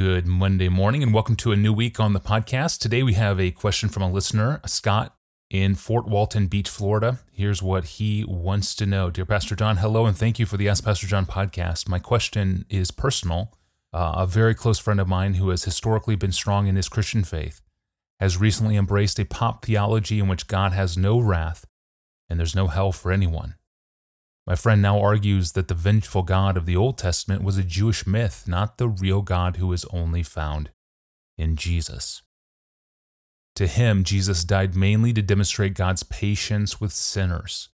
Good Monday morning, and welcome to a new week on the podcast. Today we have a question from a listener, Scott in Fort Walton Beach, Florida. Here's what he wants to know Dear Pastor John, hello, and thank you for the Ask Pastor John podcast. My question is personal. Uh, a very close friend of mine who has historically been strong in his Christian faith has recently embraced a pop theology in which God has no wrath and there's no hell for anyone. My friend now argues that the vengeful God of the Old Testament was a Jewish myth, not the real God who is only found in Jesus. To him, Jesus died mainly to demonstrate God's patience with sinners.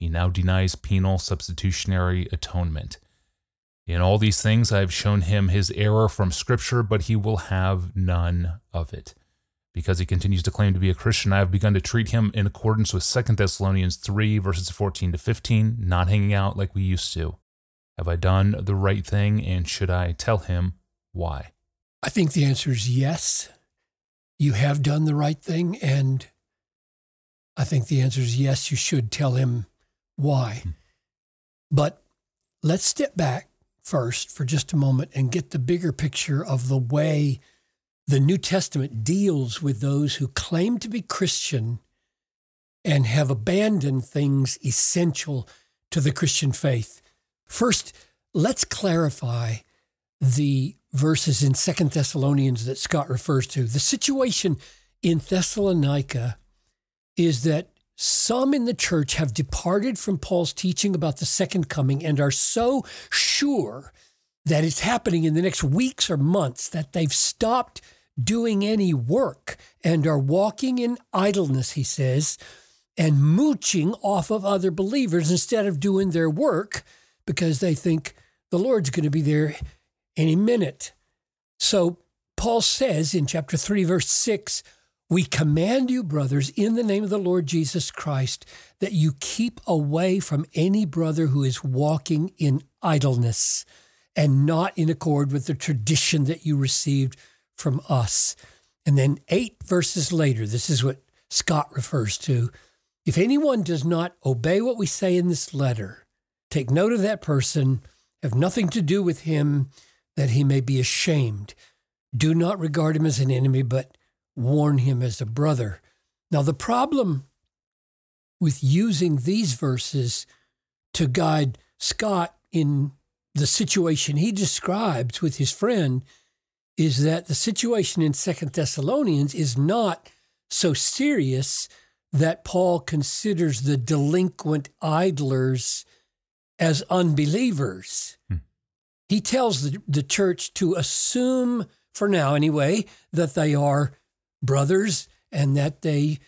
He now denies penal substitutionary atonement. In all these things, I have shown him his error from Scripture, but he will have none of it because he continues to claim to be a Christian, I have begun to treat him in accordance with 2 Thessalonians 3, verses 14 to 15, not hanging out like we used to. Have I done the right thing, and should I tell him why? I think the answer is yes. You have done the right thing, and I think the answer is yes, you should tell him why. Hmm. But let's step back first for just a moment and get the bigger picture of the way the New Testament deals with those who claim to be Christian and have abandoned things essential to the Christian faith. First, let's clarify the verses in Second Thessalonians that Scott refers to. The situation in Thessalonica is that some in the church have departed from Paul's teaching about the second coming and are so sure that it's happening in the next weeks or months that they've stopped doing any work and are walking in idleness, he says, and mooching off of other believers instead of doing their work because they think the Lord's going to be there any minute. So Paul says in chapter 3, verse 6, we command you, brothers, in the name of the Lord Jesus Christ, that you keep away from any brother who is walking in idleness and not in accord with the tradition that you received from us. And then eight verses later, this is what Scott refers to. If anyone does not obey what we say in this letter, take note of that person, have nothing to do with him, that he may be ashamed. Do not regard him as an enemy, but warn him as a brother. Now, the problem with using these verses to guide Scott in the situation he describes with his friend is that the situation in Second Thessalonians is not so serious that Paul considers the delinquent idlers as unbelievers. Hmm. He tells the, the church to assume, for now anyway, that they are brothers and that they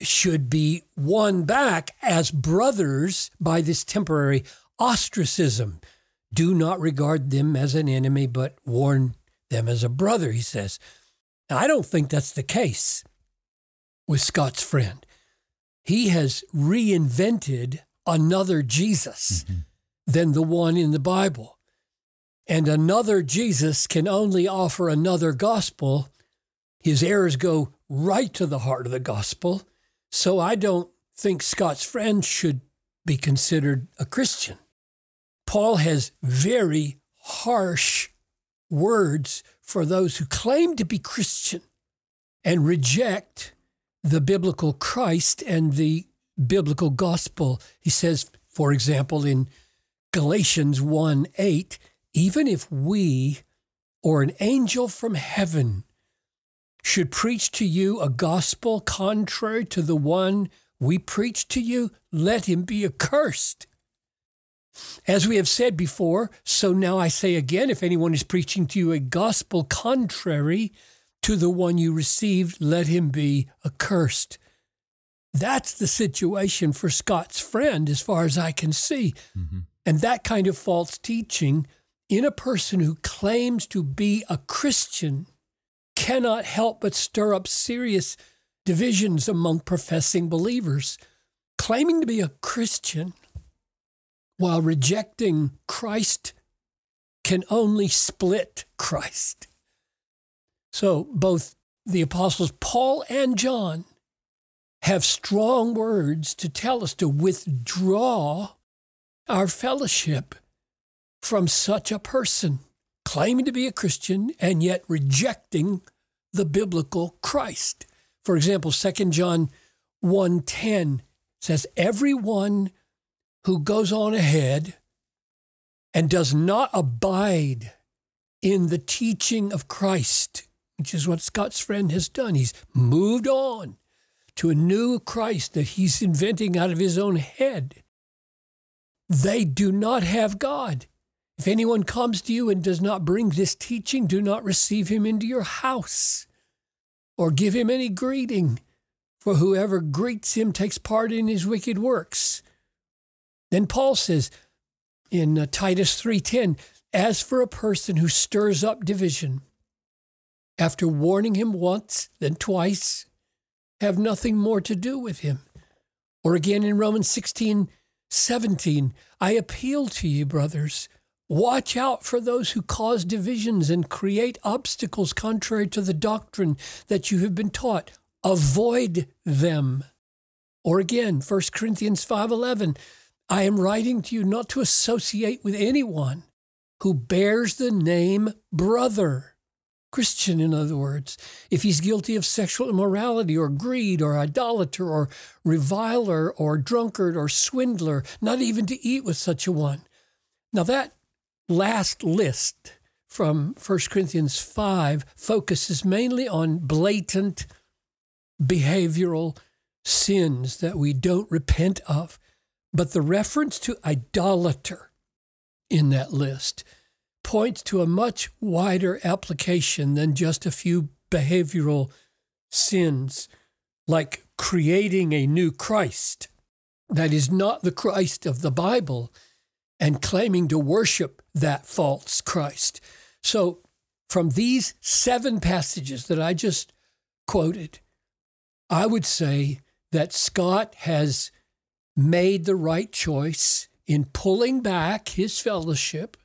should be won back as brothers by this temporary ostracism. Do not regard them as an enemy, but warn them as a brother, he says. Now, I don't think that's the case with Scott's friend. He has reinvented another Jesus mm-hmm. than the one in the Bible. And another Jesus can only offer another gospel. His errors go right to the heart of the gospel. So I don't think Scott's friend should be considered a Christian. Paul has very harsh words for those who claim to be Christian and reject the biblical Christ and the biblical gospel. He says, for example, in Galatians 1 8, even if we or an angel from heaven should preach to you a gospel contrary to the one we preach to you, let him be accursed. As we have said before, so now I say again if anyone is preaching to you a gospel contrary to the one you received, let him be accursed. That's the situation for Scott's friend, as far as I can see. Mm-hmm. And that kind of false teaching in a person who claims to be a Christian cannot help but stir up serious divisions among professing believers. Claiming to be a Christian while rejecting Christ can only split Christ. So both the apostles Paul and John have strong words to tell us to withdraw our fellowship from such a person. claiming to be a Christian and yet rejecting the biblical Christ. For example, 2 John 1:10 says everyone who goes on ahead and does not abide in the teaching of Christ, which is what Scott's friend has done. He's moved on to a new Christ that he's inventing out of his own head. They do not have God. If anyone comes to you and does not bring this teaching, do not receive him into your house or give him any greeting, for whoever greets him takes part in his wicked works. Then Paul says in uh, Titus 3:10, as for a person who stirs up division, after warning him once, then twice, have nothing more to do with him. Or again in Romans 16, 17, I appeal to you, brothers, watch out for those who cause divisions and create obstacles contrary to the doctrine that you have been taught. Avoid them. Or again, 1 Corinthians 5:11, I am writing to you not to associate with anyone who bears the name brother. Christian, in other words, if he's guilty of sexual immorality or greed or idolater or reviler or drunkard or swindler, not even to eat with such a one. Now, that last list from 1 Corinthians 5 focuses mainly on blatant behavioral sins that we don't repent of. But the reference to idolater in that list points to a much wider application than just a few behavioral sins, like creating a new Christ that is not the Christ of the Bible and claiming to worship that false Christ. So, from these seven passages that I just quoted, I would say that Scott has made the right choice in pulling back his fellowship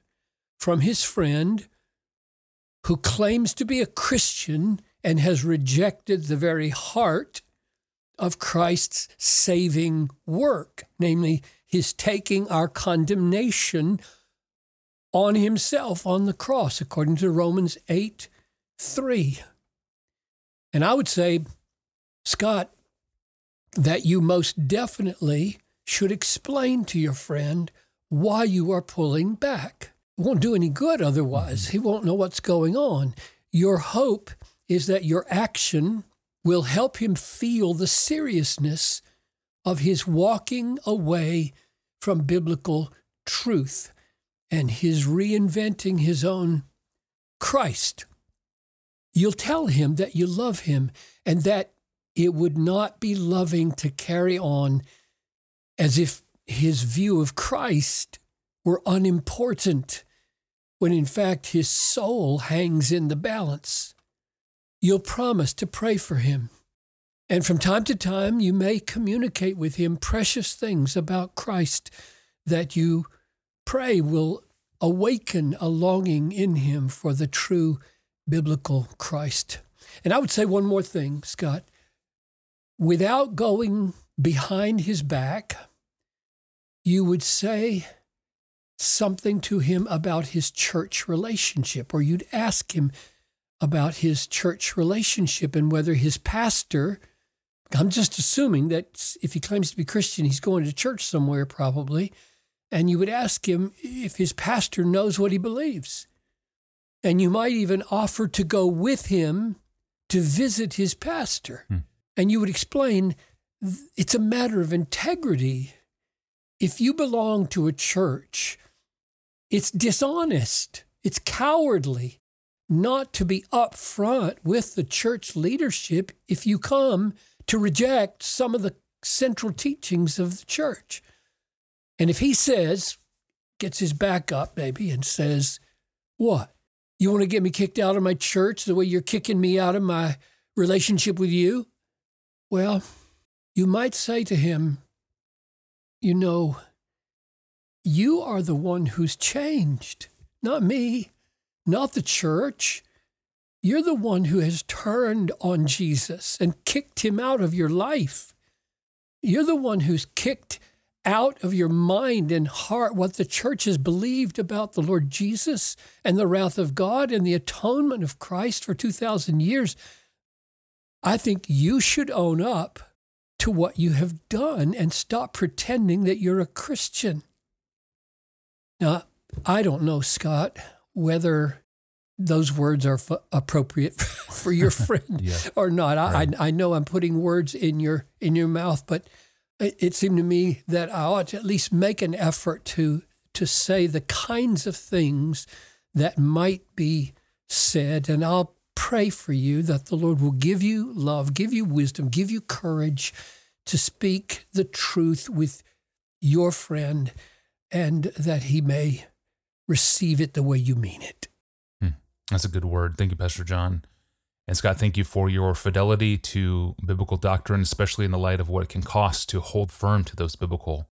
from his friend who claims to be a Christian and has rejected the very heart of Christ's saving work, namely his taking our condemnation on himself on the cross, according to Romans 8 3. And I would say, Scott, that you most definitely should explain to your friend why you are pulling back. It won't do any good otherwise. Mm-hmm. He won't know what's going on. Your hope is that your action will help him feel the seriousness of his walking away from biblical truth and his reinventing his own Christ. You'll tell him that you love him and that it would not be loving to carry on as if his view of Christ were unimportant, when in fact his soul hangs in the balance. You'll promise to pray for him. And from time to time, you may communicate with him precious things about Christ that you pray will awaken a longing in him for the true biblical Christ. And I would say one more thing, Scott without going behind his back, you would say something to him about his church relationship, or you'd ask him about his church relationship and whether his pastor, I'm just assuming that if he claims to be Christian, he's going to church somewhere probably, and you would ask him if his pastor knows what he believes. And you might even offer to go with him to visit his pastor. Hmm and you would explain it's a matter of integrity. If you belong to a church, it's dishonest, it's cowardly not to be upfront with the church leadership if you come to reject some of the central teachings of the church. And if he says, gets his back up, maybe, and says, What? You want to get me kicked out of my church the way you're kicking me out of my relationship with you? Well, you might say to him, You know, you are the one who's changed, not me, not the church. You're the one who has turned on Jesus and kicked him out of your life. You're the one who's kicked out of your mind and heart what the church has believed about the Lord Jesus and the wrath of God and the atonement of Christ for 2,000 years, I think you should own up to what you have done and stop pretending that you're a Christian. Now, I don't know, Scott, whether those words are f- appropriate for your friend yeah. or not. I, right. I, I know I'm putting words in your in your mouth, but it, it seemed to me that I ought to at least make an effort to to say the kinds of things that might be said, and I'll pray for you that the Lord will give you love, give you wisdom, give you courage to speak the truth with your friend, and that he may receive it the way you mean it. Hmm. That's a good word. Thank you, Pastor John. And Scott, thank you for your fidelity to biblical doctrine, especially in the light of what it can cost to hold firm to those biblical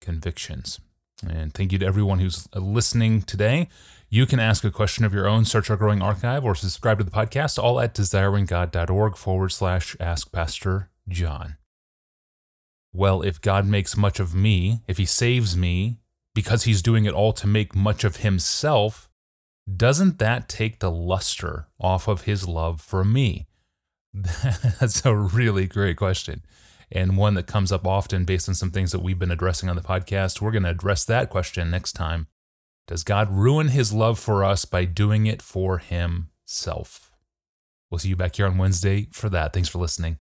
convictions. And thank you to everyone who's uh, listening today. You can ask a question of your own, search our growing archive, or subscribe to the podcast, all at desiringgod.org forward slash ask Pastor John. Well, if God makes much of me, if he saves me, because he's doing it all to make much of himself, doesn't that take the luster off of his love for me? That's a really great question. And one that comes up often based on some things that we've been addressing on the podcast. We're going to address that question next time. Does God ruin his love for us by doing it for himself? We'll see you back here on Wednesday for that. Thanks for listening.